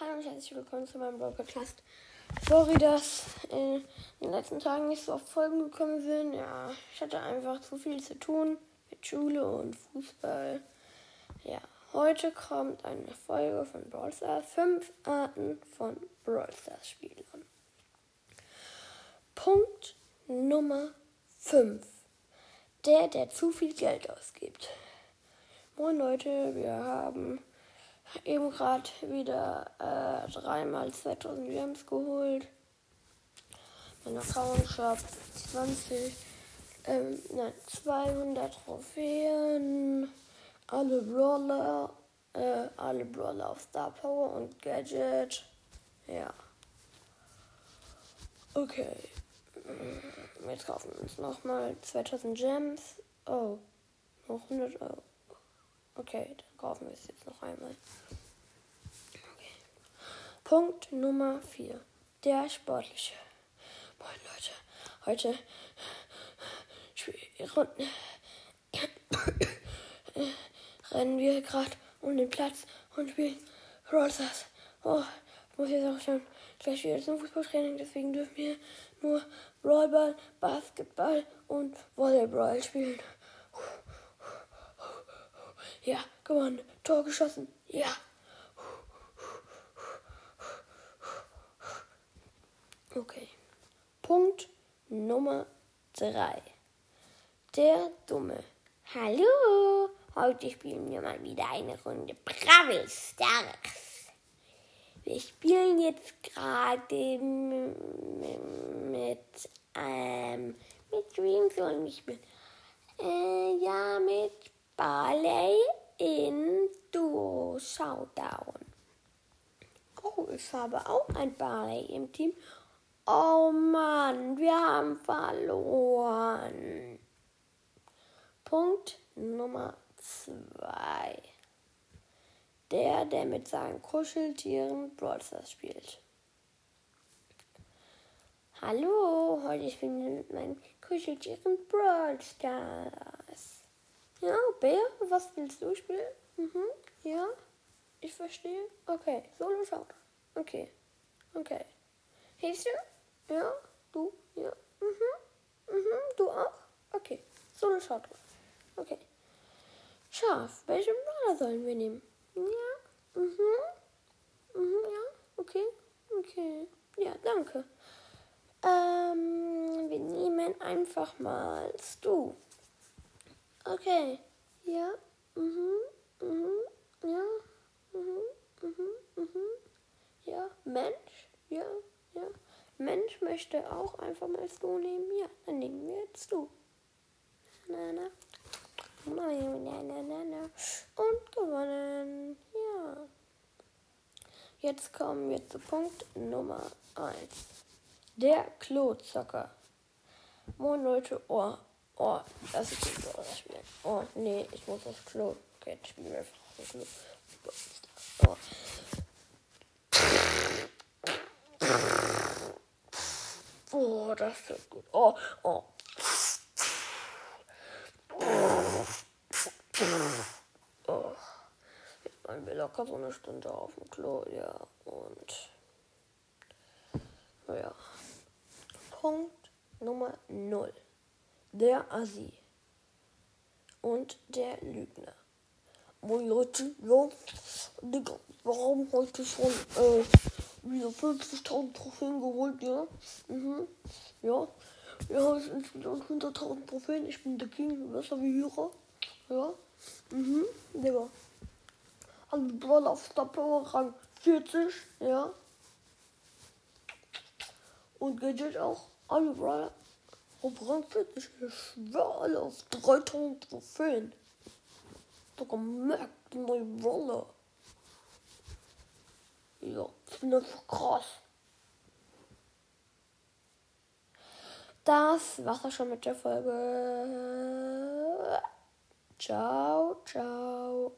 Hallo und herzlich willkommen zu meinem Podcast. Sorry, dass in den letzten Tagen nicht so oft Folgen gekommen sind. Ja, ich hatte einfach zu viel zu tun mit Schule und Fußball. Ja, heute kommt eine Folge von Brawl Stars. Fünf Arten von Brawl Stars Spielern. Punkt Nummer 5. Der, der zu viel Geld ausgibt. Moin Leute, wir haben eben gerade wieder äh, dreimal 2000 Gems geholt. Mein Account Shop 20, ähm, nein, 200 Trophäen, alle Brawler, äh, alle Brawler auf Star Power und Gadget. Ja. Okay. Jetzt kaufen wir uns nochmal 2000 Gems. Oh, noch 100 Euro. Okay, dann kaufen wir es jetzt noch einmal. Okay. Punkt Nummer 4. Der sportliche. Moin Leute, heute rennen wir gerade um den Platz und spielen Rollstars. Oh, muss jetzt auch schon gleich wieder zum Fußballtraining, deswegen dürfen wir nur Brawlball, Basketball und Volleyball spielen. Ja, gewonnen. Tor geschossen. Ja. Okay. Punkt Nummer 3. Der Dumme. Hallo. Heute spielen wir mal wieder eine Runde Brawl Stars. Wir spielen jetzt gerade mit, ähm, mit wem sollen wir spielen? Äh, ja, mit Duo Showdown. Oh, ich habe auch ein Barley im Team. Oh Mann, wir haben verloren. Punkt Nummer zwei. Der, der mit seinen Kuscheltieren Brawl Stars spielt. Hallo, heute spielen wir mit meinen Kuscheltieren Brawl Stars. Ja, Bär, was willst du spielen? Mhm, ja, ich verstehe. Okay, Solo schaut. Okay, okay. Häschen? Ja, du? Ja. Mhm, mhm, du auch? Okay, Solo schaut. Okay. Schaf, welchen Brawler sollen wir nehmen? Ja, mhm, mhm, ja, okay, okay. Ja, danke. Ähm, wir nehmen einfach mal Stu. Okay. Ja. Mhm. Mhm. Mhm. Ja. Mensch. Ja. Ja. Mensch möchte auch einfach mal Stu nehmen. Ja, dann nehmen wir jetzt du. Na, na. Na, na, na, na, na. Und gewonnen. Ja. Jetzt kommen wir zu Punkt Nummer 1. Der Klozocker. Moin Leute, oh, Oh, das ist ein das Spiel. Oh, nee, ich muss aufs Klo. Okay, jetzt spielen wir einfach aufs Klo. Oh. Oh, das ist gut. Oh, oh. Oh. Jetzt waren wir locker so eine Stunde auf dem Klo, ja. Und. Naja. Punkt Nummer 0 der Assi und der Lügner. Moin Leute, ja, Digga, haben heute schon äh, wieder 50.000 Trophäen geholt, ja. Mhm. Ja, wir haben insgesamt 100.000 Trophäen. Ich bin der King, besser wie Hira. Ja, mhm, Digga. Alle Brawler auf Star Power Rang 40, ja. Und Gadget auch. Alle Brawler auf Rang 40. Ich schwöre alle auf 3000 Trophäen. Sogar merkt die neue Rolle. Ja, ich bin einfach krass. Das war's auch schon mit der Folge. Ciao, ciao.